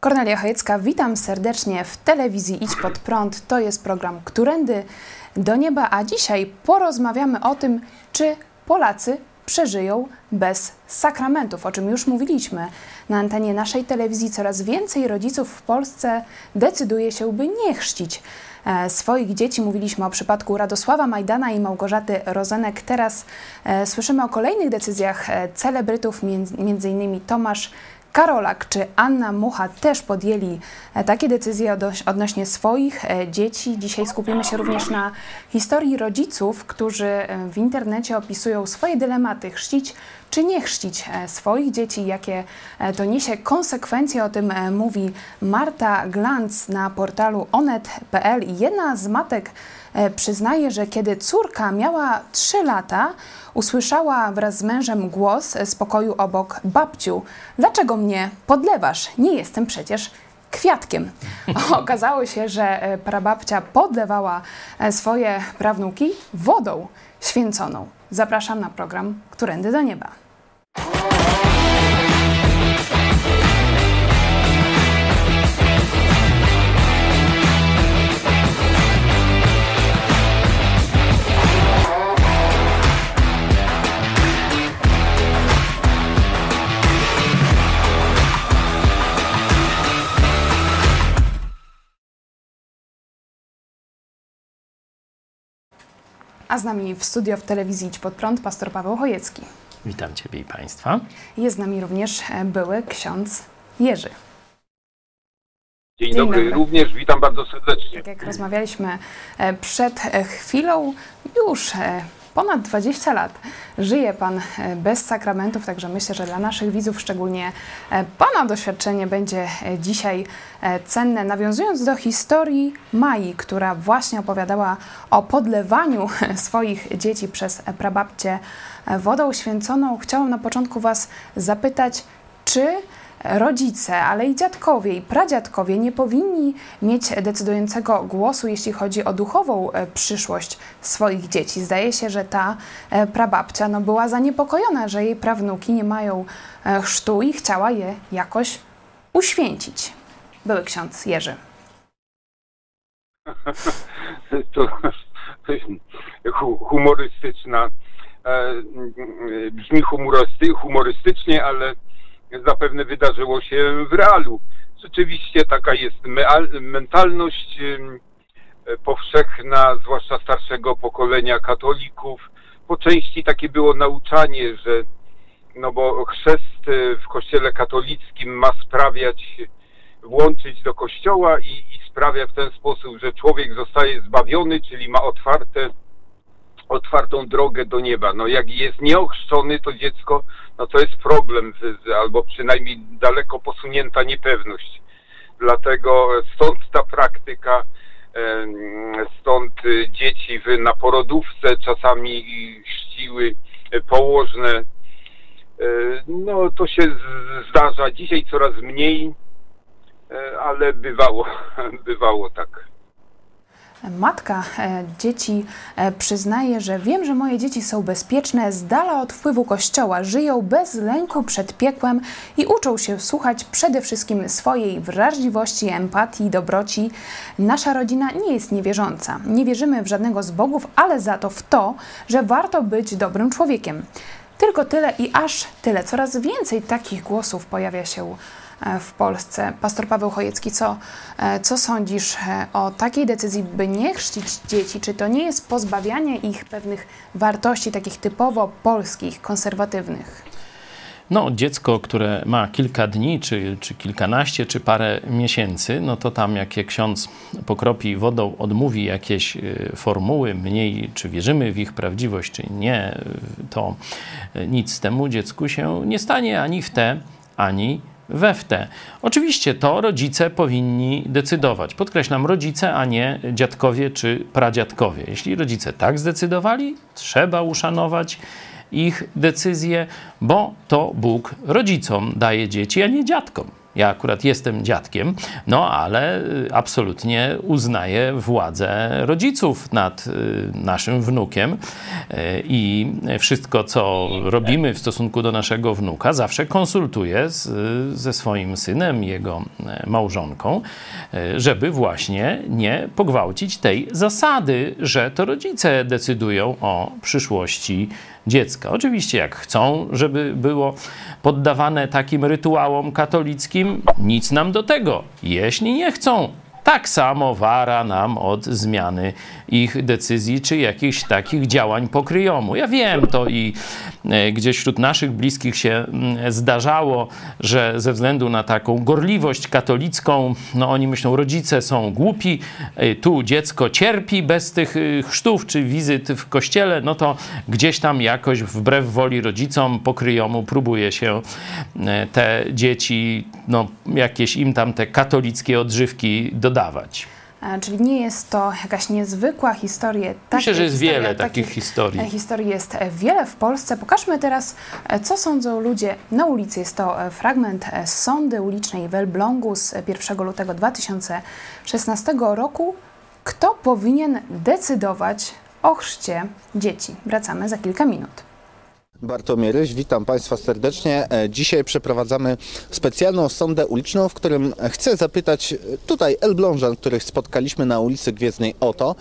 Kornelia Chojecka, witam serdecznie w telewizji Idź Pod Prąd. To jest program Którędy do Nieba, a dzisiaj porozmawiamy o tym, czy Polacy przeżyją bez sakramentów, o czym już mówiliśmy. Na antenie naszej telewizji coraz więcej rodziców w Polsce decyduje się, by nie chrzcić e, swoich dzieci. Mówiliśmy o przypadku Radosława Majdana i Małgorzaty Rozenek. Teraz e, słyszymy o kolejnych decyzjach e, celebrytów, między innymi Tomasz Karolak czy Anna Mucha też podjęli e, takie decyzje odnośnie swoich e, dzieci. Dzisiaj skupimy się również na historii rodziców, którzy e, w internecie opisują swoje dylematy chrzcić czy nie chrzcić swoich dzieci, jakie to niesie konsekwencje. O tym mówi Marta Glanz na portalu onet.pl. Jedna z matek przyznaje, że kiedy córka miała 3 lata, usłyszała wraz z mężem głos z pokoju obok babciu. Dlaczego mnie podlewasz? Nie jestem przecież kwiatkiem. Okazało się, że e, prababcia podlewała e, swoje prawnuki wodą święconą. Zapraszam na program Którędy do Nieba. A z nami w studio w telewizji Idź Pod Prąd pastor Paweł Chojecki. Witam Ciebie i Państwa. Jest z nami również e, były ksiądz Jerzy. Dzień, Dzień dobry. dobry. również witam bardzo serdecznie. Tak jak rozmawialiśmy e, przed e, chwilą, już ponad 20 lat żyje Pan e, bez sakramentów, także myślę, że dla naszych widzów szczególnie e, Pana doświadczenie będzie e, dzisiaj cenne. Nawiązując do historii Mai, która właśnie opowiadała o podlewaniu swoich dzieci przez prababcię wodą święconą, chciałam na początku Was zapytać, czy rodzice, ale i dziadkowie i pradziadkowie nie powinni mieć decydującego głosu, jeśli chodzi o duchową e, przyszłość swoich dzieci. Zdaje się, że ta e, prababcia no, była zaniepokojona, że jej prawnuki nie mają e, chrztu i chciała je jakoś uświęcić. Były ksiądz Jerzy. To, to jest humorystyczna, brzmi humorystycznie, ale zapewne wydarzyło się w realu. Rzeczywiście taka jest mentalność powszechna, zwłaszcza starszego pokolenia katolików. Po części takie było nauczanie, że no bo chrzest e, w kościele katolickim ma sprawiać, włączyć do kościoła i, i sprawia w ten sposób, że człowiek zostaje zbawiony, czyli ma otwarte otwartą drogę do nieba. No jak jest nieochrzczony to dziecko, no to jest problem, albo przynajmniej daleko posunięta niepewność. Dlatego stąd ta praktyka, stąd dzieci na porodówce czasami chrzciły położne. E, no to się zdarza dzisiaj coraz mniej, ale bywało, bywało tak. Matka e, dzieci e, przyznaje, że wiem, że moje dzieci są bezpieczne, z dala od wpływu kościoła, żyją bez lęku przed piekłem i uczą się słuchać przede wszystkim swojej wrażliwości, empatii dobroci. Nasza rodzina nie jest niewierząca. Nie wierzymy w żadnego z bogów, ale za to w to, że warto być dobrym człowiekiem. Tylko tyle i aż tyle. Coraz więcej takich głosów pojawia się w Polsce. Pastor Paweł Chojecki, co, e, co sądzisz e, o takiej decyzji, by nie chrzcić dzieci? Czy to nie jest pozbawianie ich pewnych wartości, takich typowo polskich, konserwatywnych? No, dziecko, które ma kilka dni, czy, czy kilkanaście, czy parę miesięcy, no to tam jak ksiądz pokropi wodą, odmówi jakieś formuły, mniej czy wierzymy w ich prawdziwość, czy nie, to nic temu dziecku się nie stanie ani w te, ani we w te. Oczywiście to rodzice powinni decydować. Podkreślam, rodzice, a nie dziadkowie czy pradziadkowie. Jeśli rodzice tak zdecydowali, trzeba uszanować ich decyzje, bo to Bóg rodzicom daje dzieci, a nie dziadkom. Ja akurat jestem dziadkiem, no ale absolutnie uznaję władzę rodziców nad naszym wnukiem i wszystko, co robimy w stosunku do naszego wnuka, zawsze konsultuję z, ze swoim synem, jego małżonką, żeby właśnie nie pogwałcić tej zasady, że to rodzice decydują o przyszłości dziecka. Oczywiście, jak chcą, żeby było poddawane takim rytuałom katolickim, nic nam do tego. Jeśli nie chcą, tak samo wara nam od zmiany ich decyzji czy jakichś takich działań pokryjomu. Ja wiem to i e, gdzieś wśród naszych bliskich się zdarzało, że ze względu na taką gorliwość katolicką, no oni myślą, rodzice są głupi, e, tu dziecko cierpi bez tych e, chrztów czy wizyt w kościele, no to gdzieś tam jakoś wbrew woli rodzicom pokryjomu próbuje się te dzieci, no jakieś im tam te katolickie odżywki dodawać. Czyli nie jest to jakaś niezwykła historia. Myślę, że jest wiele takich, takich historii. Historii jest wiele w Polsce. Pokażmy teraz, co sądzą ludzie na ulicy. Jest to fragment sądy ulicznej w Elblągu z 1 lutego 2016 roku. Kto powinien decydować o chrzcie dzieci? Wracamy za kilka minut. Bartłomiej witam Państwa serdecznie. E, dzisiaj przeprowadzamy specjalną sondę uliczną, w którym chcę zapytać tutaj Elblążan, których spotkaliśmy na ulicy Gwiezdnej o to,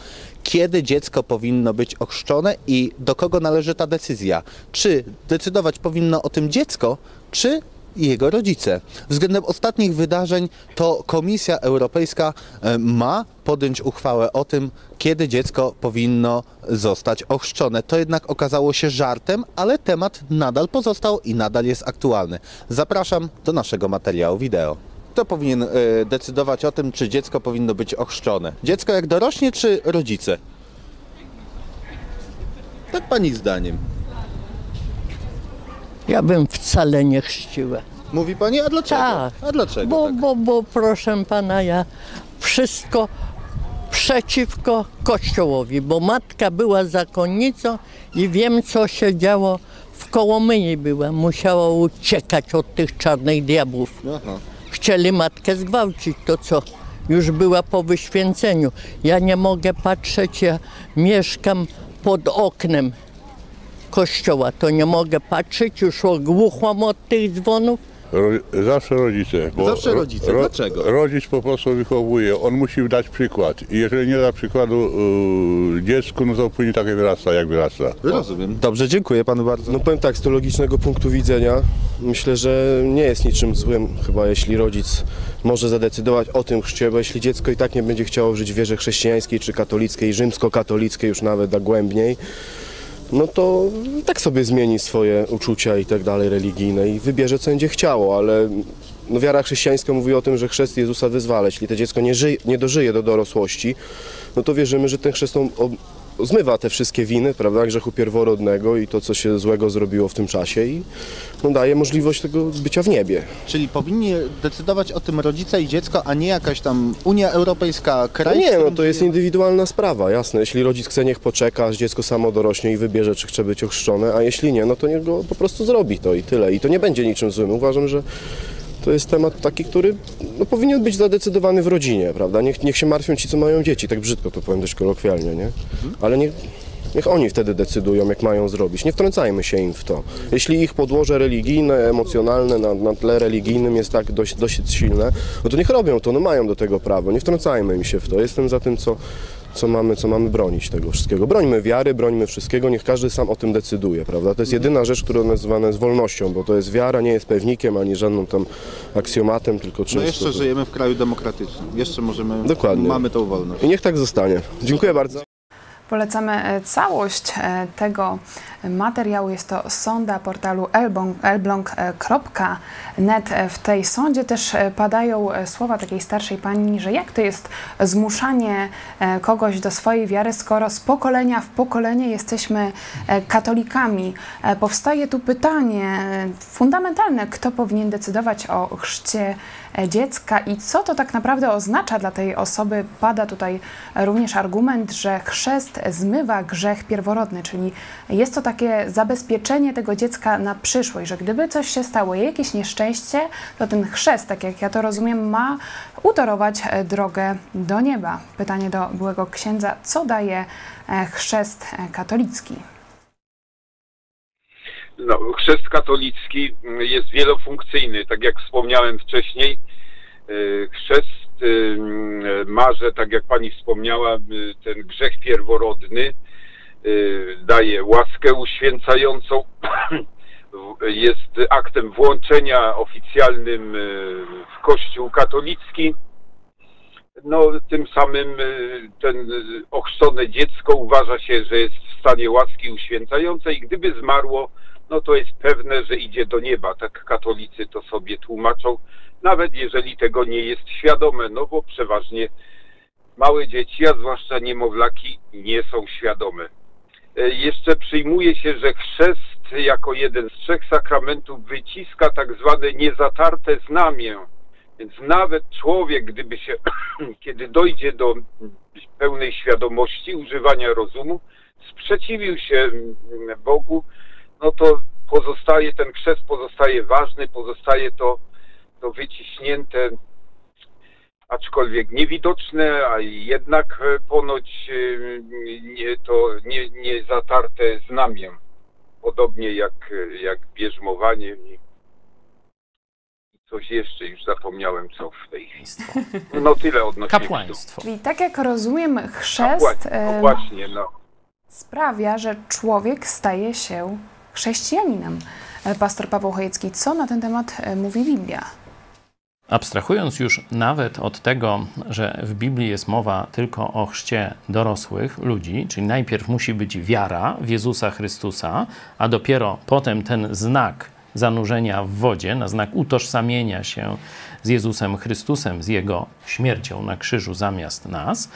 kiedy dziecko powinno być ochrzczone i do kogo należy ta decyzja. Czy decydować powinno o tym dziecko, czy i jego rodzice. Względem ostatnich wydarzeń to Komisja Europejska e, ma podjąć uchwałę o tym, kiedy dziecko powinno zostać ochrzczone. To jednak okazało się żartem, ale temat nadal pozostał i nadal jest aktualny. Zapraszam do naszego materiału wideo. Kto powinien y, decydować o tym, czy dziecko powinno być ochrzczone? Dziecko jak dorośnie, czy rodzice? Tak pani zdaniem. Ja bym wcale nie chrzciła. Mówi pani, a dlaczego? Tak. A dlaczego? Bo, tak? bo, bo proszę pana, ja wszystko przeciwko Kościołowi, bo matka była zakonnicą i wiem, co się działo w Kołomyi była. Musiała uciekać od tych czarnych diabłów. Aha. Chcieli matkę zgwałcić, to co? Już była po wyświęceniu. Ja nie mogę patrzeć, ja mieszkam pod oknem kościoła, to nie mogę patrzeć, już ogłuchłam od tych dzwonów. Ro, zawsze rodzice. Zawsze rodzice. Ro, Dlaczego? Rodzic po prostu wychowuje, on musi dać przykład. I jeżeli nie da przykładu y, dziecku, no to później tak wyrasta, jak wyrasta. Rozumiem. Dobrze, dziękuję panu bardzo. No powiem tak, z teologicznego punktu widzenia myślę, że nie jest niczym złym chyba, jeśli rodzic może zadecydować o tym chrzcie, bo jeśli dziecko i tak nie będzie chciało żyć w wierze chrześcijańskiej czy katolickiej, rzymskokatolickiej już nawet, a głębniej, no to tak sobie zmieni swoje uczucia i tak dalej religijne i wybierze co będzie chciało, ale no, wiara chrześcijańska mówi o tym, że chrzest Jezusa wyzwala. Jeśli to dziecko nie, żyje, nie dożyje do dorosłości, no to wierzymy, że ten chrzest zmywa te wszystkie winy, prawda, grzechu pierworodnego i to, co się złego zrobiło w tym czasie i no, daje możliwość tego bycia w niebie. Czyli powinni decydować o tym rodzice i dziecko, a nie jakaś tam Unia Europejska, kraj? No nie, no to jest indywidualna sprawa, jasne. Jeśli rodzic chce, niech poczeka, aż dziecko samo dorośnie i wybierze, czy chce być ochrzczone, a jeśli nie, no to niech go po prostu zrobi to i tyle. I to nie będzie niczym złym. Uważam, że to jest temat taki, który no, powinien być zadecydowany w rodzinie, prawda? Niech, niech się martwią ci, co mają dzieci, tak brzydko to powiem dość kolokwialnie, nie? Ale niech, niech oni wtedy decydują, jak mają zrobić. Nie wtrącajmy się im w to. Jeśli ich podłoże religijne, emocjonalne na, na tle religijnym jest tak dość, dosyć silne, no to niech robią to, no mają do tego prawo. Nie wtrącajmy im się w to. Jestem za tym, co, co mamy, co mamy bronić tego wszystkiego. Brońmy wiary, brońmy wszystkiego, niech każdy sam o tym decyduje, prawda? To jest jedyna rzecz, która nazywana jest wolnością, bo to jest wiara, nie jest pewnikiem, ani żadną tam aksjomatem, tylko czymś. No jeszcze co- żyjemy w kraju demokratycznym. Jeszcze możemy, Dokładnie. mamy tą wolność. I niech tak zostanie. Dziękuję bardzo. Polecamy e, całość e, tego materiału. Jest to sonda portalu elbląg- elbląg.net. E, W tej sądzie też padają słowa takiej starszej pani, że jak to jest zmuszanie kogoś do swojej wiary, skoro z pokolenia w pokolenie jesteśmy katolikami. Powstaje tu pytanie fundamentalne, kto powinien decydować o chrzcie dziecka i co to tak naprawdę oznacza dla tej osoby. Pada tutaj również argument, że chrzest zmywa grzech pierworodny, czyli jest to takie zabezpieczenie tego dziecka na przyszłość, że gdyby coś się stało, jakieś nieszczęście, to ten chrzest, tak jak ja to rozumiem, ma utorować e, drogę do nieba. Pytanie do byłego księdza, co daje e, chrzest e, katolicki? No, chrzest katolicki mm, jest wielofunkcyjny, tak jak wspomniałem wcześniej. Chrzest Y, marze, tak jak pani wspomniała, y, ten grzech pierworodny y, daje łaskę uświęcającą, jest aktem włączenia oficjalnym w Kościół katolicki. No, tym samym ten ochrzczone dziecko uważa się, że jest w stanie łaski uświęcającej. Gdyby zmarło, no to jest pewne, że idzie do nieba. Tak katolicy to sobie tłumaczą nawet jeżeli tego nie jest świadome, no bo przeważnie małe dzieci, a zwłaszcza niemowlaki, nie są świadome. E, jeszcze przyjmuje się, że chrzest jako jeden z trzech sakramentów wyciska tak zwane niezatarte znamię. Więc nawet człowiek, gdyby się, kiedy dojdzie do pełnej świadomości używania rozumu, sprzeciwił się Bogu, no to pozostaje, ten chrzest pozostaje ważny, pozostaje to to wyciśnięte, aczkolwiek niewidoczne, a jednak e, ponoć e, nie, to nie, nie zatarte znamię. Podobnie jak, jak bierzmowanie i coś jeszcze, już zapomniałem co w tej chwili. No tyle odnośnie Kapłaństwo. Czyli tak jak rozumiem, chrzest no właśnie, no. sprawia, że człowiek staje się chrześcijaninem. E, pastor Paweł Chojecki, co na ten temat mówi Biblia? Abstrahując już nawet od tego, że w Biblii jest mowa tylko o chrzcie dorosłych ludzi, czyli najpierw musi być wiara w Jezusa Chrystusa, a dopiero potem ten znak zanurzenia w wodzie, na znak utożsamienia się z Jezusem Chrystusem, z Jego śmiercią na krzyżu zamiast nas,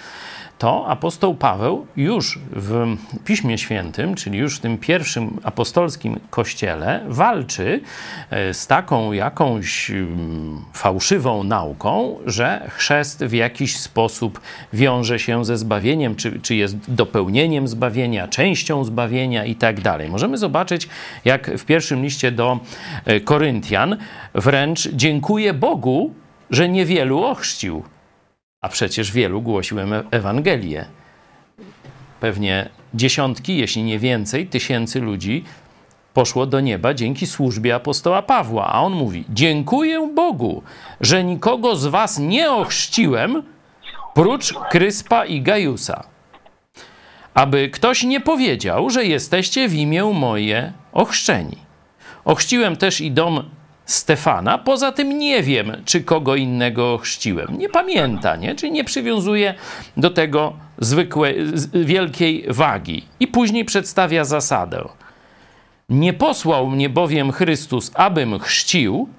to apostoł Paweł już w Piśmie Świętym, czyli już w tym pierwszym apostolskim kościele, walczy e, z taką jakąś mm, fałszywą nauką, że chrzest w jakiś sposób wiąże się ze zbawieniem, czy, czy jest dopełnieniem zbawienia, częścią zbawienia i tak dalej. Możemy zobaczyć, jak w pierwszym liście do e, Koryntian wręcz dziękuję Bogu, że niewielu ochrzcił a przecież wielu głosiłem Ewangelię. Pewnie dziesiątki, jeśli nie więcej, tysięcy ludzi poszło do nieba dzięki służbie apostoła Pawła. A on mówi: Dziękuję Bogu, że nikogo z was nie ochrzciłem, prócz Kryspa i Gajusa. Aby ktoś nie powiedział, że jesteście w imię moje ochrzczeni. Ochrzciłem też i dom Stefana. Poza tym nie wiem, czy kogo innego chrzciłem. Nie pamięta, nie? Czyli nie przywiązuje do tego zwykłej, wielkiej wagi. I później przedstawia zasadę. Nie posłał mnie bowiem Chrystus, abym chrzcił,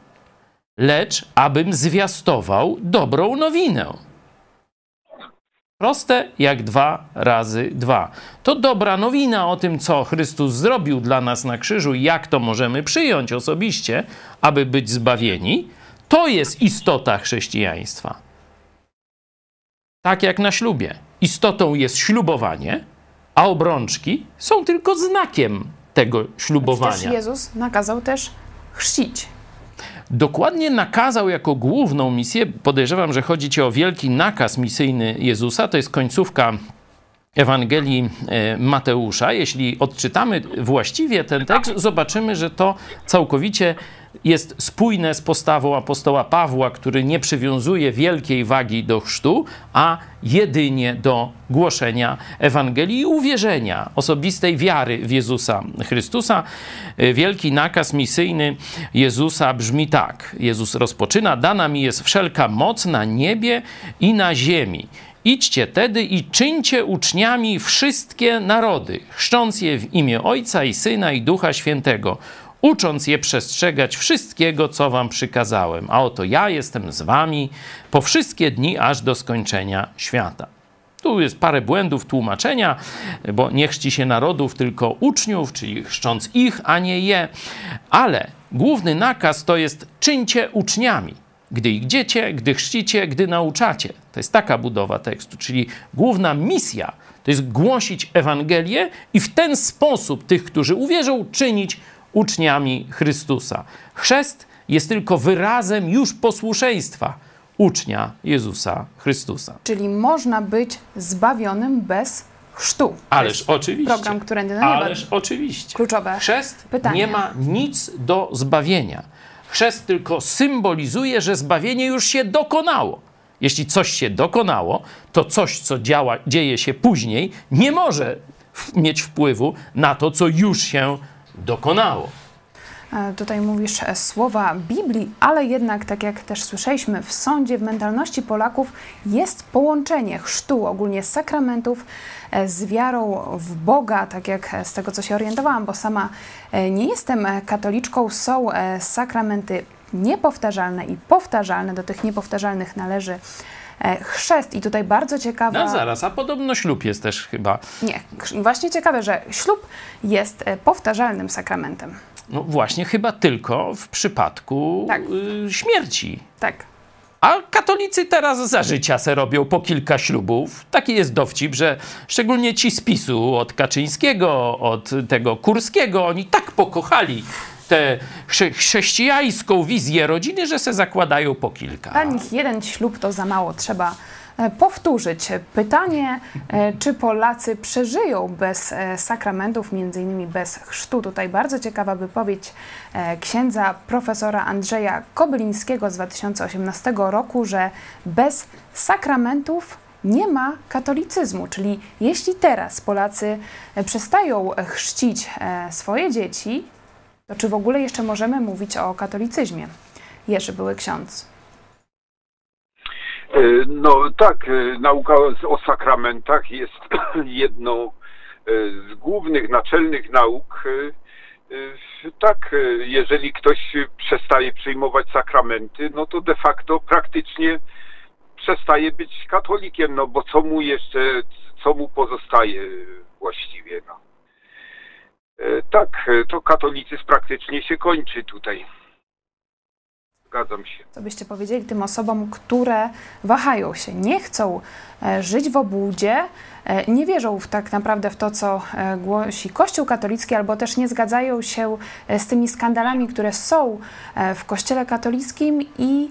lecz abym zwiastował dobrą nowinę. Proste jak dwa razy dwa. To dobra nowina o tym, co Chrystus zrobił dla nas na krzyżu i jak to możemy przyjąć osobiście, aby być zbawieni. To jest istota chrześcijaństwa. Tak jak na ślubie. Istotą jest ślubowanie, a obrączki są tylko znakiem tego ślubowania. Przecież Jezus nakazał też chrzcić dokładnie nakazał jako główną misję, podejrzewam, że chodzi ci o wielki nakaz misyjny Jezusa, to jest końcówka Ewangelii e, Mateusza. Jeśli odczytamy właściwie ten tekst, zobaczymy, że to całkowicie jest spójne z postawą apostoła Pawła, który nie przywiązuje wielkiej wagi do chrztu, a jedynie do głoszenia Ewangelii i uwierzenia, osobistej wiary w Jezusa Chrystusa. Wielki nakaz misyjny Jezusa brzmi tak. Jezus rozpoczyna: Dana mi jest wszelka moc na niebie i na ziemi. Idźcie tedy i czyńcie uczniami wszystkie narody, chrzcząc je w imię Ojca i Syna i Ducha Świętego ucząc je przestrzegać wszystkiego, co wam przykazałem. A oto ja jestem z wami po wszystkie dni, aż do skończenia świata. Tu jest parę błędów tłumaczenia, bo nie chrzci się narodów, tylko uczniów, czyli chrzcząc ich, a nie je. Ale główny nakaz to jest czyńcie uczniami. Gdy idziecie, gdy chrzcicie, gdy nauczacie. To jest taka budowa tekstu, czyli główna misja to jest głosić Ewangelię i w ten sposób tych, którzy uwierzą, czynić uczniami Chrystusa. Chrzest jest tylko wyrazem już posłuszeństwa ucznia Jezusa Chrystusa. Czyli można być zbawionym bez chrztu. Ależ oczywiście. Program, który. Ależ oczywiście. Kluczowe Chrzest pytanie. nie ma nic do zbawienia. Chrzest tylko symbolizuje, że zbawienie już się dokonało. Jeśli coś się dokonało, to coś, co działa, dzieje się później, nie może mieć wpływu na to, co już się dokonało. E, Tutaj mówisz e, słowa Biblii, ale jednak, tak jak też słyszeliśmy, w sądzie, w mentalności Polaków jest połączenie chrztu, ogólnie sakramentów, e, z wiarą w Boga, tak jak z tego, co się orientowałam, bo sama nie jestem katoliczką, są sakramenty niepowtarzalne i powtarzalne. Do tych niepowtarzalnych należy chrzest. I tutaj bardzo ciekawa... No zaraz, a podobno ślub jest też chyba. Nie, właśnie ciekawe, że ślub jest powtarzalnym sakramentem. No właśnie, chyba tylko w przypadku Tak. y, śmierci. Tak. A katolicy teraz za życia se robią po kilka ślubów. Taki jest dowcip, że szczególnie ci z PiSu, od Kaczyńskiego, od tego Kurskiego, oni tak pokochali tę chrze- chrześcijańską wizję rodziny, że se zakładają po kilka. Dla nich jeden ślub to za mało. Trzeba powtórzyć pytanie, e, czy Polacy przeżyją bez e, sakramentów, między innymi bez chrztu. Tutaj bardzo ciekawa wypowiedź e, księdza profesora Andrzeja Kobylińskiego z 2018 roku, że bez sakramentów nie ma katolicyzmu, czyli jeśli teraz Polacy e, przestają e, chrzcić e, swoje dzieci, to czy w ogóle jeszcze możemy mówić o katolicyzmie? Jerzy były ksiądz. E, No tak, e, nauka o- sakramentach jest jedną e, z głównych, naczelnych nauk. Tak, jeżeli ktoś przestaje przyjmować sakramenty, no to de facto praktycznie przestaje być katolikiem, no bo co mu jeszcze, co mu pozostaje właściwie, no. Tak, to katolicyzm praktycznie się kończy tutaj. Zgadzam się. Co byście powiedzieli tym osobom, które wahają się, nie chcą e, żyć w obłudzie, e, nie wierzą w, tak naprawdę w to, co e, głosi Kościół katolicki, albo też nie zgadzają się z tymi skandalami, które są w Kościele katolickim i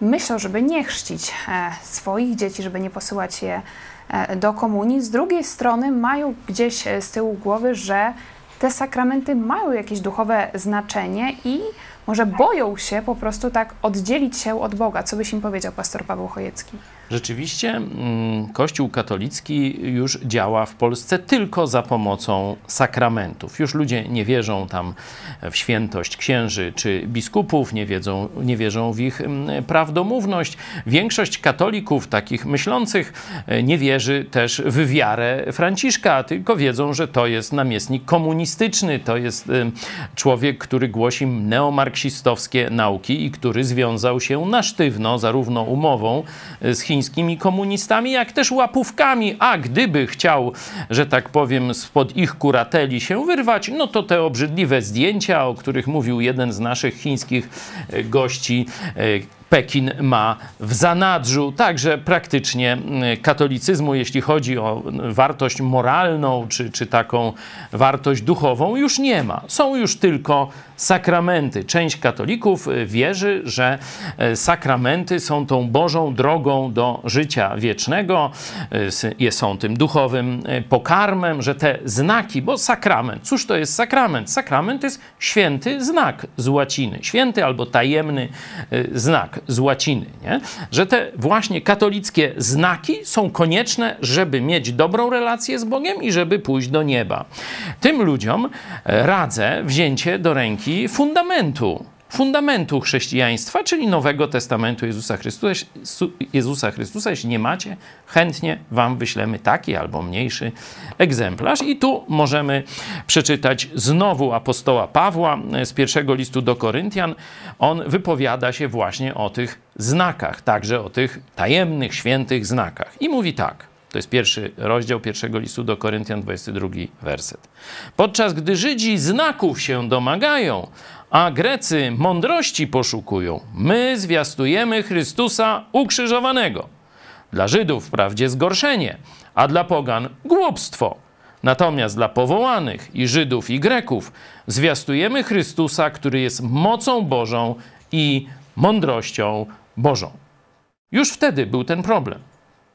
myślą, żeby nie chrzcić swoich dzieci, żeby nie posyłać je do komunii. Z drugiej strony mają gdzieś z tyłu głowy, że te sakramenty mają jakieś duchowe znaczenie i może boją się po prostu tak oddzielić się od Boga. Co byś im powiedział pastor Paweł Chojecki? Rzeczywiście mm, Kościół katolicki już działa w Polsce tylko za pomocą sakramentów. Już ludzie nie wierzą tam w świętość księży czy biskupów, nie, wiedzą, nie wierzą w ich mm, prawdomówność. Większość katolików, takich myślących, e, nie wierzy też w wiarę Franciszka, tylko wiedzą, że to jest namiestnik komunistyczny, to jest człowiek, który głosi neomarksistowskie nauki i który związał się na sztywno zarówno umową z chińskimi komunistami, jak też łapówkami, a gdyby chciał, że tak powiem, spod ich kurateli się wyrwać, no to te obrzydliwe zdjęcia, o których mówił jeden z naszych chińskich e, gości, e, Pekin ma w zanadrzu, także praktycznie katolicyzmu, jeśli chodzi o wartość moralną czy, czy taką wartość duchową, już nie ma. Są już tylko sakramenty. Część katolików y, wierzy, że e, sakramenty są tą Bożą drogą do życia wiecznego, y, są tym duchowym y, pokarmem, że te znaki, bo sakrament, cóż to jest sakrament? Sakrament jest święty znak z łaciny, święty albo tajemny y, znak z łaciny, nie? że te właśnie katolickie znaki są konieczne, żeby mieć dobrą relację z Bogiem i żeby pójść do nieba. Tym ludziom radzę wzięcie do ręki fundamentu. Fundamentu chrześcijaństwa, czyli Nowego Testamentu Jezusa Chrystusa. Jezusa Chrystusa. Jeśli nie macie, chętnie Wam wyślemy taki albo mniejszy egzemplarz. I tu możemy przeczytać znowu apostoła Pawła z pierwszego listu do Koryntian. On wypowiada się właśnie o tych znakach, także o tych tajemnych, świętych znakach. I mówi tak. To jest pierwszy rozdział pierwszego listu do Koryntian, 22 werset. Podczas gdy Żydzi znaków się domagają, a Grecy mądrości poszukują, my zwiastujemy Chrystusa ukrzyżowanego. Dla Żydów wprawdzie zgorszenie, a dla pogan głupstwo. Natomiast dla powołanych i Żydów i Greków zwiastujemy Chrystusa, który jest mocą Bożą i mądrością Bożą. Już wtedy był ten problem,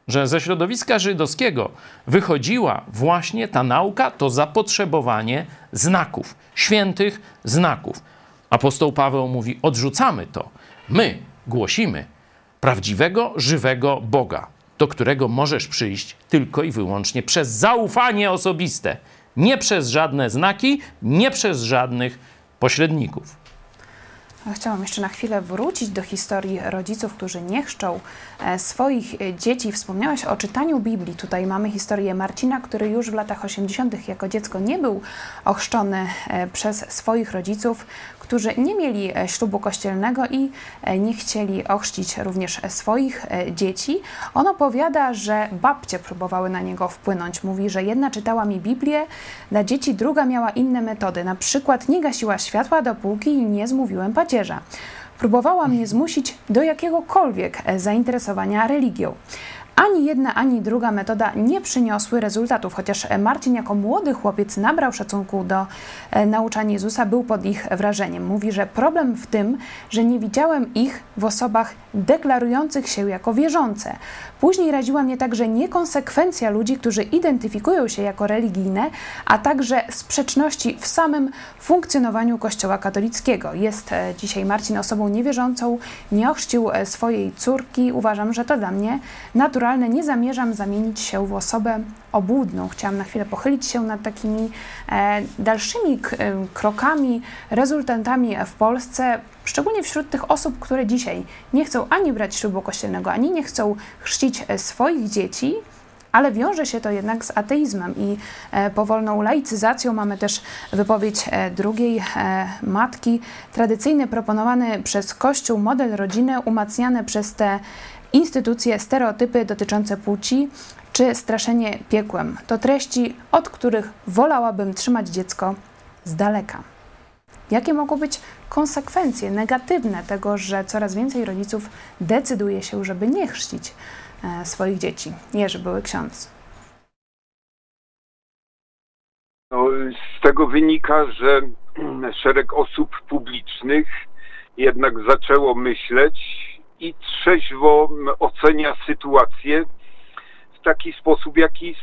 że ze środowiska żydowskiego wychodziła właśnie ta nauka, to zapotrzebowanie znaków, świętych znaków. Apostoł Paweł mówi: odrzucamy to. My głosimy prawdziwego, żywego Boga, do którego możesz przyjść tylko i wyłącznie przez zaufanie osobiste, nie przez żadne znaki, nie przez żadnych pośredników. Chciałam jeszcze na chwilę wrócić do historii rodziców, którzy nie chrzczą e, swoich e, dzieci. Wspomniałaś o czytaniu Biblii. Tutaj mamy historię Marcina, który już w latach 80. jako dziecko nie był ochrzczony e, przez swoich rodziców którzy nie mieli e, ślubu kościelnego i e, nie chcieli ochrzcić również swoich e, dzieci. On opowiada, że babcie próbowały na niego wpłynąć. Mówi, że jedna czytała mi Biblię, dla dzieci druga miała inne metody. Na przykład nie gasiła światła, dopóki nie zmówiłem padzierza. Próbowała mnie zmusić do jakiegokolwiek zainteresowania religią. Ani jedna, ani druga metoda nie przyniosły rezultatów, chociaż Marcin jako młody chłopiec nabrał szacunku do e, nauczania Jezusa, był pod ich wrażeniem. Mówi, że problem w tym, że nie widziałem ich w osobach deklarujących się jako wierzące. Później raziła mnie także niekonsekwencja ludzi, którzy identyfikują się jako religijne, a także sprzeczności w samym funkcjonowaniu Kościoła katolickiego. Jest e, dzisiaj Marcin osobą niewierzącą, nie ochrzcił e, swojej córki. Uważam, że to dla mnie naturalne. Nie zamierzam zamienić się w osobę obłudną. Chciałam na chwilę pochylić się nad takimi e, dalszymi krokami, rezultatami w Polsce szczególnie wśród tych osób, które dzisiaj nie chcą ani brać ślubu kościelnego, ani nie chcą chrzcić e, swoich dzieci, ale wiąże się to jednak z ateizmem i e, powolną laicyzacją. Mamy też wypowiedź e, drugiej matki. Tradycyjny proponowany przez Kościół model rodziny, umacniany przez te instytucje, stereotypy dotyczące płci czy straszenie piekłem. To treści, od których wolałabym trzymać dziecko z daleka. Jakie mogą być konsekwencje negatywne tego, że coraz więcej rodziców decyduje się, żeby nie chrzcić e, swoich dzieci? Jerzy były ksiądz. No, z tego wynika, że szereg osób publicznych jednak zaczęło myśleć i trzeźwo ocenia sytuację w taki sposób, jaki,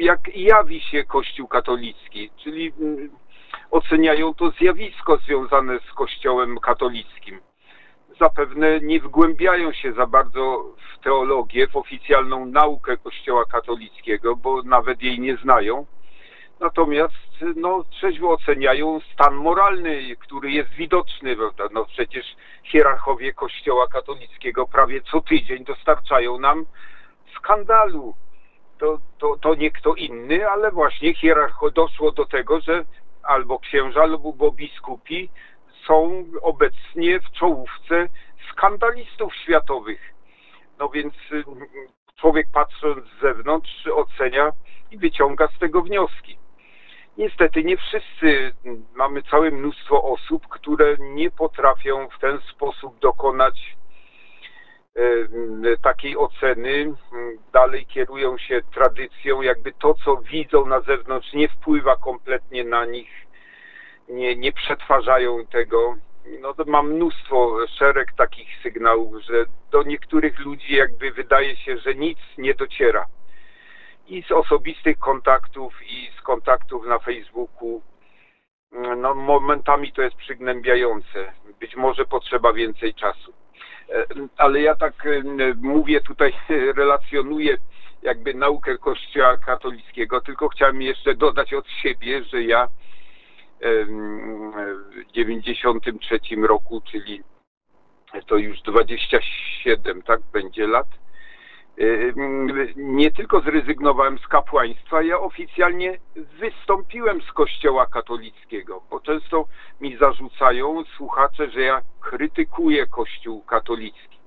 jak jawi się Kościół katolicki, czyli oceniają to zjawisko związane z Kościołem katolickim. Zapewne nie wgłębiają się za bardzo w teologię, w oficjalną naukę Kościoła katolickiego, bo nawet jej nie znają. Natomiast no, trzeźwo oceniają stan moralny, który jest widoczny. No, przecież hierarchowie Kościoła katolickiego prawie co tydzień dostarczają nam skandalu. To, to, to nie kto inny, ale właśnie hierarcho doszło do tego, że albo księża, albo biskupi są obecnie w czołówce skandalistów światowych. No więc y, człowiek patrząc z zewnątrz ocenia i wyciąga z tego wnioski. Niestety nie wszyscy, mamy całe mnóstwo osób, które nie potrafią w ten sposób dokonać takiej oceny, dalej kierują się tradycją, jakby to, co widzą na zewnątrz, nie wpływa kompletnie na nich, nie, nie przetwarzają tego. No to mam mnóstwo, szereg takich sygnałów, że do niektórych ludzi jakby wydaje się, że nic nie dociera. I z osobistych kontaktów, i z kontaktów na Facebooku, no momentami to jest przygnębiające. Być może potrzeba więcej czasu. E, ale ja tak e, mówię tutaj, relacjonuję jakby naukę Kościoła katolickiego, tylko chciałem jeszcze dodać od siebie, że ja w 93 roku, czyli to już 27, tak, będzie lat, nie tylko zrezygnowałem z kapłaństwa, ja oficjalnie wystąpiłem z Kościoła katolickiego, bo często mi zarzucają słuchacze, że ja krytykuję Kościół katolicki.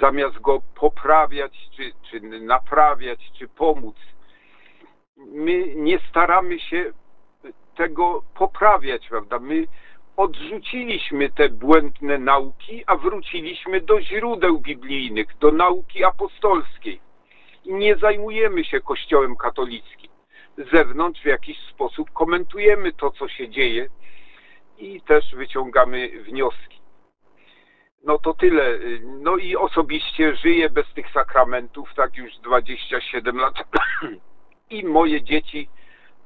zamiast go poprawiać, czy, czy naprawiać, czy pomóc. My nie staramy się tego poprawiać, prawda? My odrzuciliśmy te błędne nauki, a wróciliśmy do źródeł biblijnych, do nauki apostolskiej. Nie zajmujemy się Kościołem katolickim. Z zewnątrz w jakiś sposób komentujemy to, co się dzieje i też wyciągamy wnioski. No to tyle. No i osobiście żyję bez tych sakramentów, tak już 27 lat. I moje dzieci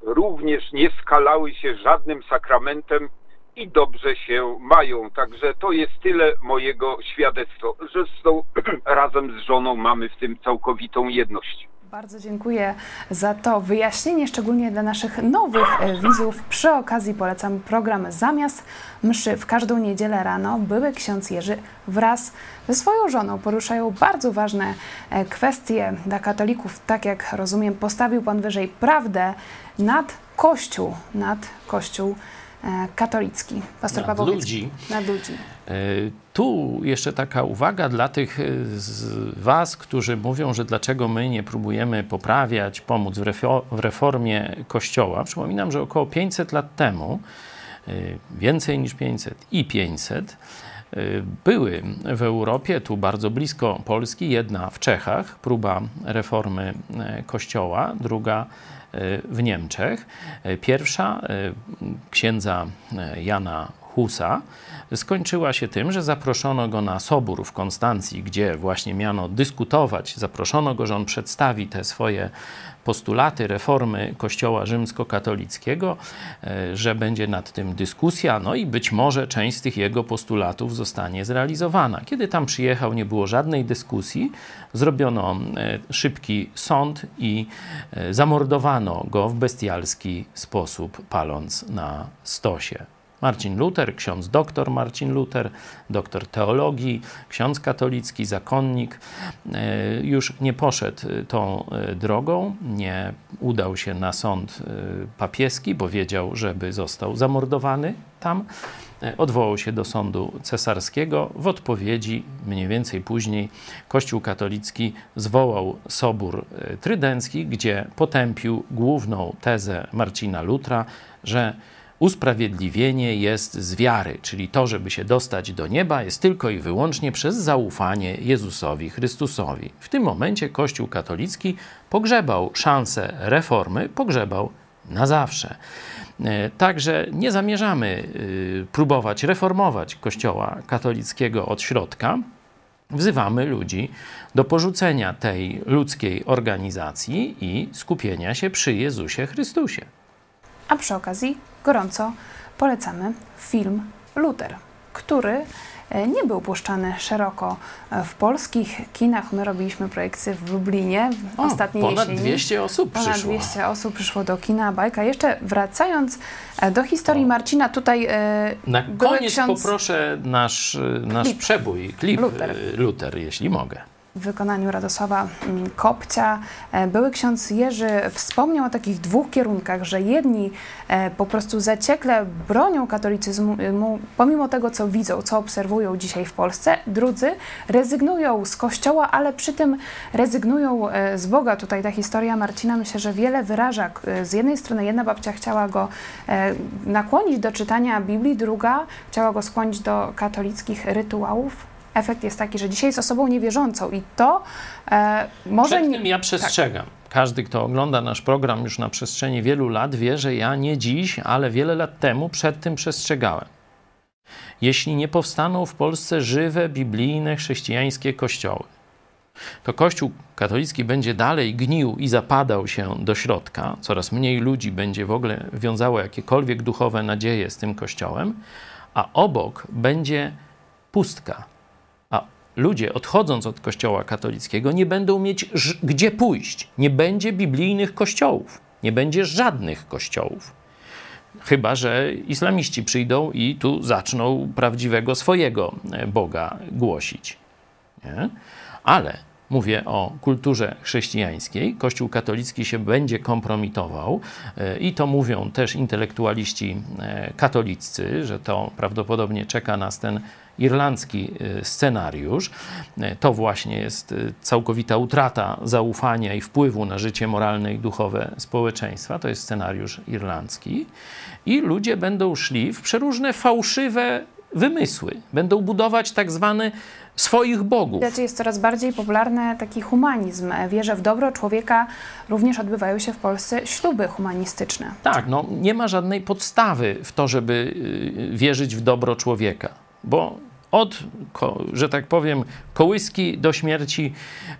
również nie skalały się żadnym sakramentem i dobrze się mają. Także to jest tyle mojego świadectwa. Zresztą razem z żoną mamy w tym całkowitą jedność. Bardzo dziękuję za to wyjaśnienie, szczególnie dla naszych nowych e, widzów. Przy okazji polecam program Zamiast mszy w każdą niedzielę rano. Były ksiądz Jerzy wraz ze swoją żoną poruszają bardzo ważne e, kwestie dla katolików. Tak jak rozumiem, postawił Pan wyżej prawdę nad Kościół, nad Kościół katolicki. Pastor nad ludzi. Nad ludzi. E, tu jeszcze taka uwaga dla tych z Was, którzy mówią, że dlaczego my nie próbujemy poprawiać, pomóc w reformie Kościoła. Przypominam, że około 500 lat temu, więcej niż 500 i 500, były w Europie, tu bardzo blisko Polski, jedna w Czechach, próba reformy e, kościoła, druga e, w Niemczech. E, pierwsza księdza Jana Husa skończyła się tym, że zaproszono go na sobór w Konstancji, gdzie właśnie miano dyskutować. Zaproszono go, że on przedstawi te swoje postulaty reformy Kościoła rzymskokatolickiego, e, że będzie nad tym dyskusja, no i być może część z tych jego postulatów zostanie zrealizowana. Kiedy tam przyjechał, nie było żadnej dyskusji, zrobiono e, szybki sąd i e, zamordowano go w bestialski sposób, paląc na stosie. Marcin Luther, ksiądz doktor Marcin Luther, doktor teologii, ksiądz katolicki, zakonnik, e, już nie poszedł tą e, drogą, nie udał się na sąd e, papieski, bo wiedział, żeby został zamordowany tam. Odwołał się do sądu cesarskiego. W odpowiedzi, mniej więcej później, Kościół katolicki zwołał Sobór Trydencki, gdzie potępił główną tezę Marcina Lutra, że usprawiedliwienie jest z wiary, czyli to, żeby się dostać do nieba, jest tylko i wyłącznie przez zaufanie Jezusowi Chrystusowi. W tym momencie Kościół katolicki pogrzebał szansę reformy, pogrzebał na zawsze. E, także nie zamierzamy y, próbować reformować Kościoła katolickiego od środka. Wzywamy ludzi do porzucenia tej ludzkiej organizacji i skupienia się przy Jezusie Chrystusie. A przy okazji gorąco polecamy film Luther, który e, nie był puszczany szeroko e, w polskich kinach. My robiliśmy projekcję w Lublinie w o, ostatniej ponad jesieni. 200 osób ponad przyszło. 200 osób przyszło do kina Bajka. Jeszcze wracając e, do historii o. Marcina, tutaj Na koniec ksiądz... poproszę nasz, nasz klip. przebój, klip Luther. Luther, jeśli mogę w wykonaniu Radosława Kopcia. E, były ksiądz Jerzy wspomniał o takich dwóch kierunkach, że jedni e, po prostu zaciekle bronią katolicyzmu, pomimo tego, co widzą, co obserwują dzisiaj w Polsce, drudzy rezygnują z kościoła, ale przy tym rezygnują e, z Boga. Tutaj ta historia Marcina myślę, że wiele wyraża. Z jednej strony jedna babcia chciała go nakłonić do czytania Biblii, druga chciała go skłonić do katolickich rytuałów efekt jest taki, że dzisiaj jest osobą niewierzącą i to e, może... Przed tym ja przestrzegam. Tak. Każdy, kto ogląda nasz program już na przestrzeni wielu lat, wie, że ja nie dziś, ale wiele lat temu przed tym przestrzegałem. Jeśli nie powstaną w Polsce żywe, biblijne, chrześcijańskie kościoły, to Kościół katolicki będzie dalej gnił i zapadał się do środka, coraz mniej ludzi będzie w ogóle wiązało jakiekolwiek duchowe nadzieje z tym Kościołem, a obok będzie pustka, ludzie odchodząc od kościoła katolickiego nie będą mieć gdzie pójść. Nie będzie biblijnych kościołów, nie będzie żadnych kościołów. Chyba, że islamiści przyjdą i tu zaczną prawdziwego swojego e, Boga głosić. Nie? Ale mówię o kulturze chrześcijańskiej. Kościół katolicki się będzie kompromitował e, i to mówią też intelektualiści e, katoliccy, że to prawdopodobnie czeka nas ten irlandzki e, scenariusz. To właśnie jest całkowita utrata zaufania i wpływu na życie moralne i duchowe społeczeństwa. To jest scenariusz irlandzki. I ludzie będą szli w przeróżne fałszywe wymysły. Będą budować tak zwany swoich bogów. Jest coraz bardziej popularny taki humanizm. Wierzę w dobro człowieka. Również odbywają się w Polsce śluby humanistyczne. Tak, no nie ma żadnej podstawy w to, żeby y, wierzyć w dobro człowieka, bo od, że tak powiem, kołyski do śmierci,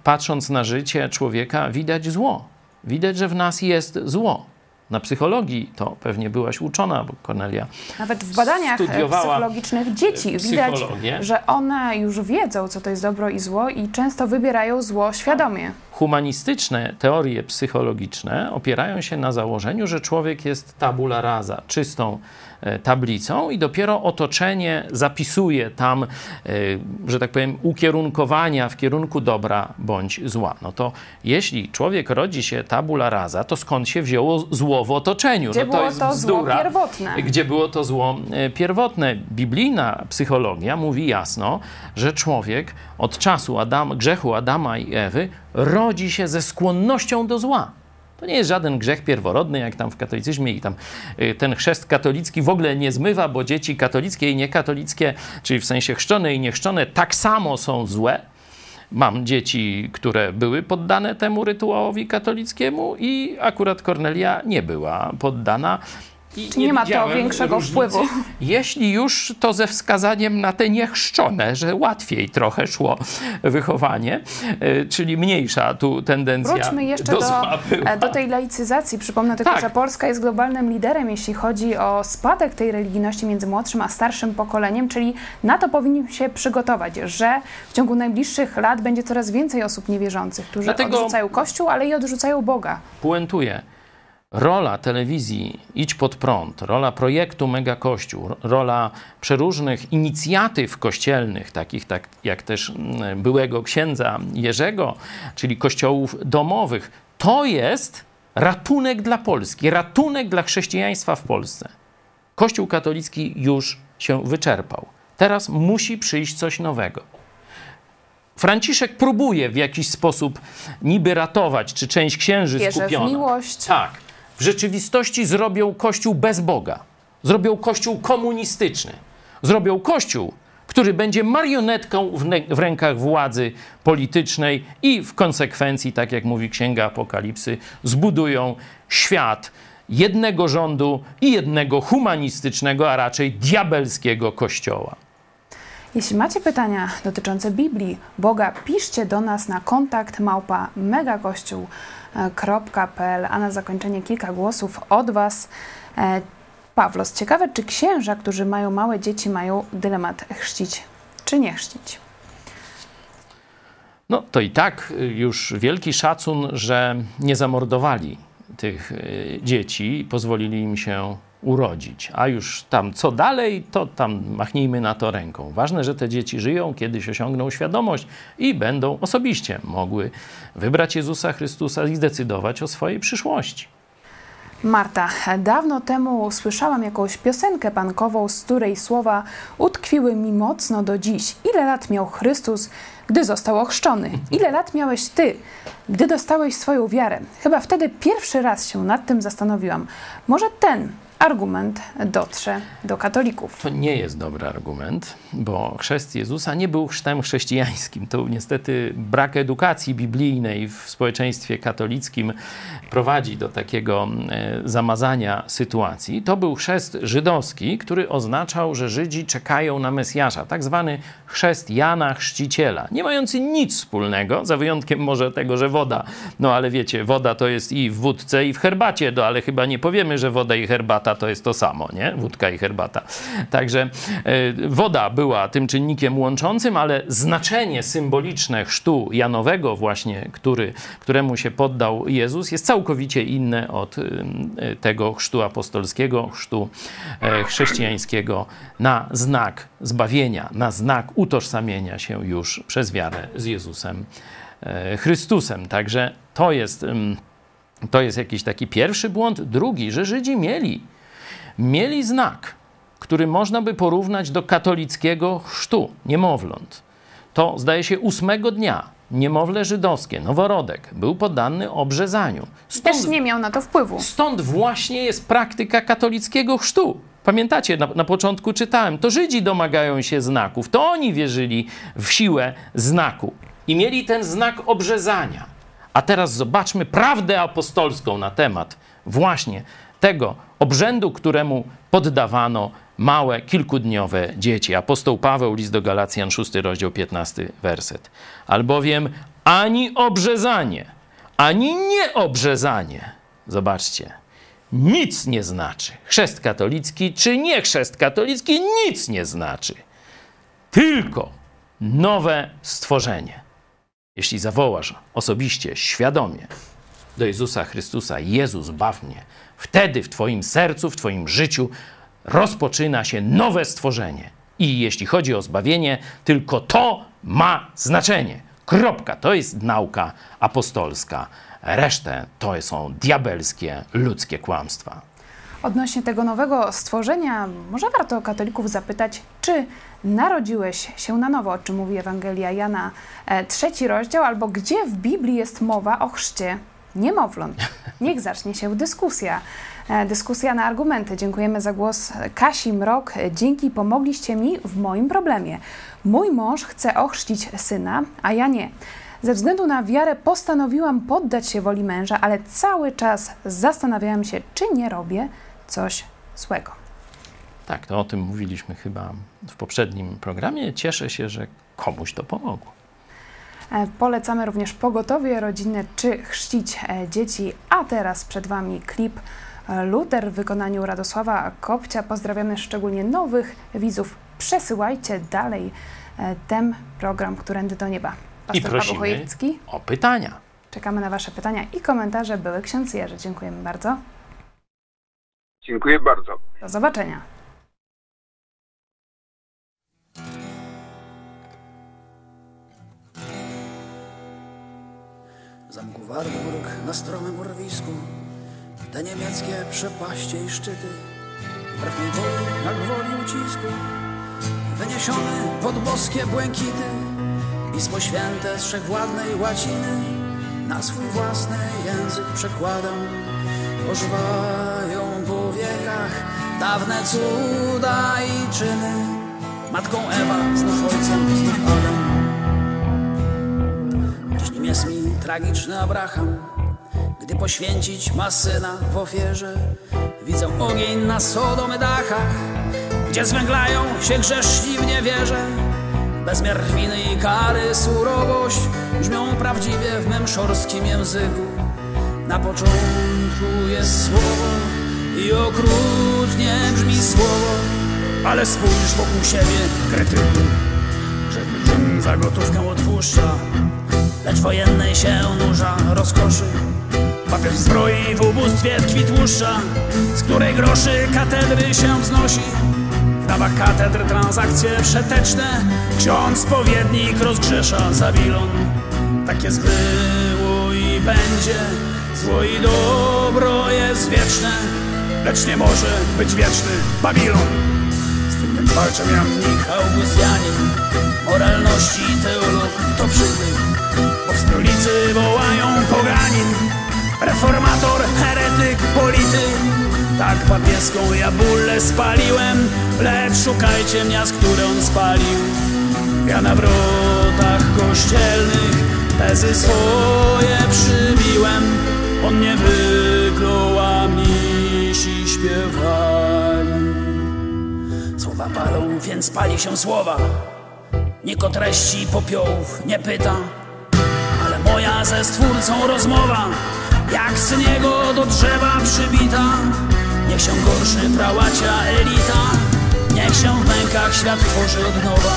patrząc na życie człowieka, widać zło. Widać, że w nas jest zło na psychologii, to pewnie byłaś uczona, bo Kornelia Nawet w badaniach psychologicznych dzieci widać, że one już wiedzą, co to jest dobro i zło i często wybierają zło świadomie. Humanistyczne teorie psychologiczne opierają się na założeniu, że człowiek jest tabula rasa, czystą E, tablicą i dopiero otoczenie zapisuje tam, e, że tak powiem, ukierunkowania w kierunku dobra bądź zła. No to jeśli człowiek rodzi się tabula rasa, to skąd się wzięło zło w otoczeniu? Gdzie no to było jest to bzdura, zło pierwotne? Gdzie było to zło e, pierwotne? Biblijna psychologia mówi jasno, że człowiek od czasu Adam, grzechu Adama i Ewy rodzi się ze skłonnością do zła. To nie jest żaden grzech pierworodny, jak tam w katolicyzmie i tam y, ten chrzest katolicki w ogóle nie zmywa, bo dzieci katolickie i niekatolickie, czyli w sensie chrzczone i niechrzczone, tak samo są złe. Mam dzieci, które były poddane temu rytuałowi katolickiemu i akurat Kornelia nie była poddana. I Czy nie, nie ma to większego różnicy. wpływu? Jeśli już, to ze wskazaniem na te niechrzczone, że łatwiej trochę szło wychowanie, e, czyli mniejsza tu tendencja Wróćmy jeszcze do, do, e, do tej laicyzacji. Przypomnę tylko, tak. że Polska jest globalnym liderem, jeśli chodzi o spadek tej religijności między młodszym a starszym pokoleniem, czyli na to powinniśmy się przygotować, że w ciągu najbliższych lat będzie coraz więcej osób niewierzących, którzy Dlatego odrzucają Kościół, ale i odrzucają Boga. Puentuję rola telewizji Idź pod prąd, rola projektu Mega Kościół, rola przeróżnych inicjatyw kościelnych, takich tak, jak też mm, byłego księdza Jerzego, czyli kościołów domowych, to jest ratunek dla Polski, ratunek dla chrześcijaństwa w Polsce. Kościół katolicki już się wyczerpał. Teraz musi przyjść coś nowego. Franciszek próbuje w jakiś sposób niby ratować, czy część księży Wierzę skupiona. w miłość. Tak w rzeczywistości zrobią kościół bez Boga. Zrobią kościół komunistyczny. Zrobią kościół, który będzie marionetką w, w, rękach władzy politycznej i w konsekwencji, tak jak mówi Księga Apokalipsy, zbudują świat jednego rządu i jednego humanistycznego, a raczej diabelskiego kościoła. Jeśli macie pytania dotyczące Biblii, Boga, piszcie do nas na kontakt małpa megakościół.com pl, a na zakończenie kilka głosów od Was. E, Pawlos, ciekawe, czy księża, którzy mają małe dzieci, mają dylemat chrzcić czy nie chrzcić? No to i tak już wielki szacun, że nie zamordowali tych e, dzieci pozwolili im się urodzić. A już tam co dalej, to tam machnijmy na to ręką. Ważne, że te dzieci żyją, kiedyś osiągną świadomość i będą osobiście mogły wybrać Jezusa Chrystusa i zdecydować o swojej przyszłości. Marta, dawno temu słyszałam jakąś piosenkę pankową, z której słowa utkwiły mi mocno do dziś. Ile lat miał Chrystus, gdy został ochrzczony? Ile lat miałeś ty, gdy dostałeś swoją wiarę? Chyba wtedy pierwszy raz się nad tym zastanowiłam. Może ten argument dotrze do katolików. To nie jest dobry argument, bo chrzest Jezusa nie był chrztem chrześcijańskim. To niestety brak edukacji biblijnej w społeczeństwie katolickim prowadzi do takiego e, zamazania sytuacji. To był chrzest żydowski, który oznaczał, że Żydzi czekają na Mesjasza, tak zwany chrzest Jana Chrzciciela, nie mający nic wspólnego, za wyjątkiem może tego, że woda, no ale wiecie, woda to jest i w wódce, i w herbacie, no ale chyba nie powiemy, że woda i herbata to jest to samo, nie? Wódka i herbata. Także y, woda była tym czynnikiem łączącym, ale znaczenie symboliczne chrztu Janowego właśnie, który, któremu się poddał Jezus, jest całkowicie inne od y, tego chrztu apostolskiego, chrztu y, chrześcijańskiego na znak zbawienia, na znak utożsamienia się już przez wiarę z Jezusem e, Chrystusem. Także to jest, to jest jakiś taki pierwszy błąd. Drugi, że Żydzi mieli, mieli znak, który można by porównać do katolickiego chrztu niemowląt. To zdaje się ósmego dnia niemowlę żydowskie, noworodek, był poddany obrzezaniu. Stąd, Też nie miał na to wpływu. Stąd właśnie jest praktyka katolickiego chrztu. Pamiętacie, na, na, początku czytałem, to Żydzi domagają się znaków, to oni wierzyli w siłę znaku i mieli ten znak obrzezania. A teraz zobaczmy prawdę apostolską na temat właśnie tego obrzędu, któremu poddawano małe, kilkudniowe dzieci. Apostoł Paweł, list do Galacjan, 6 rozdział, 15 werset. Albowiem ani obrzezanie, ani nieobrzezanie, zobaczcie, nic nie znaczy. Chrzest katolicki czy nie chrzest katolicki nic nie znaczy. Tylko nowe stworzenie. Jeśli zawołasz osobiście, świadomie do Jezusa Chrystusa, Jezus, baw mnie, wtedy w Twoim sercu, w Twoim życiu rozpoczyna się nowe stworzenie. I jeśli chodzi o zbawienie, tylko to ma znaczenie. Kropka. To jest nauka apostolska. Resztę to są diabelskie, ludzkie kłamstwa. Odnośnie tego nowego stworzenia, może warto katolików zapytać, czy narodziłeś się na nowo, o czym mówi Ewangelia Jana, e, trzeci rozdział, albo gdzie w Biblii jest mowa o chrzcie niemowląt. Niech zacznie się dyskusja. E, dyskusja na argumenty. Dziękujemy za głos Kasi Mrok. Dzięki, pomogliście mi w moim problemie. Mój mąż chce ochrzcić syna, a ja nie. Ze względu na wiarę postanowiłam poddać się woli męża, ale cały czas zastanawiałam się, czy nie robię coś złego. Tak, to o tym mówiliśmy chyba w poprzednim programie. Cieszę się, że komuś to pomogło. E, polecamy również pogotowie rodzinne czy chrzcić e, dzieci. A teraz przed Wami klip e, Luter w wykonaniu Radosława Kopcia. Pozdrawiamy szczególnie nowych widzów. Przesyłajcie dalej ten program Którędy do Nieba. Pastor I prosimy o pytania. Czekamy na Wasze pytania i komentarze. Były ksiądz Jerzy. Dziękujemy bardzo. Dziękuję bardzo. Do zobaczenia. Wartburg na stromym urwisku Te niemieckie przepaście i szczyty Wbrew mej woli, jak woli ucisku Wyniesiony pod boskie błękity Pismo święte z wszechwładnej łaciny Na swój własny język przekładam. Ożywają po wiekach Dawne cuda i czyny. Matką Ewa, znów ojcem, znów Adam. Dziś nim jest mi tragiczny Abraham, gdy poświęcić ma syna w ofierze. Widzę ogień na Sodomy dachach, gdzie zwęglają się grzeszni w niewierze. Bezmiar winy i kary, surowość brzmią prawdziwie w mym języku. Na początku jest słowo i okrutnie brzmi słowo, ale spójrz wokół siebie, krytyku. Grzech za gotówkę odpuszcza, lecz wojennej się nurza rozkoszy. Papież zbroi w ubóstwie tkwi tłuszcza, z której groszy katedry się wznosi. W dawach katedr transakcje przeteczne, ksiądz spowiednik rozgrzesza Zabilon. Tak jest było i będzie, zło i dobro jest wieczne, lecz nie może być wieczny Babilon. Z tym więc walczę ja Augustianin, moralności teolog to przybył stolicy wołają poganin Reformator, heretyk, polityk. Tak papieską ja bólę spaliłem Lecz szukajcie miast, które on spalił. Ja na wrotach kościelnych Tezy swoje przybiłem. On nie wyklął, a mnisi śpiewali. Słowa palą, więc pali się słowa. Nikt o treści popiołów nie pyta moja ze stwórcą rozmowa Jak z niego do drzewa przybita. Niech się gorszy prałacia elita Niech się w mękach świat tworzy od nowa.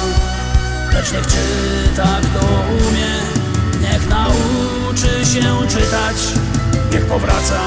Lecz niech czyta kto umie Niech nauczy się czytać. Niech powraca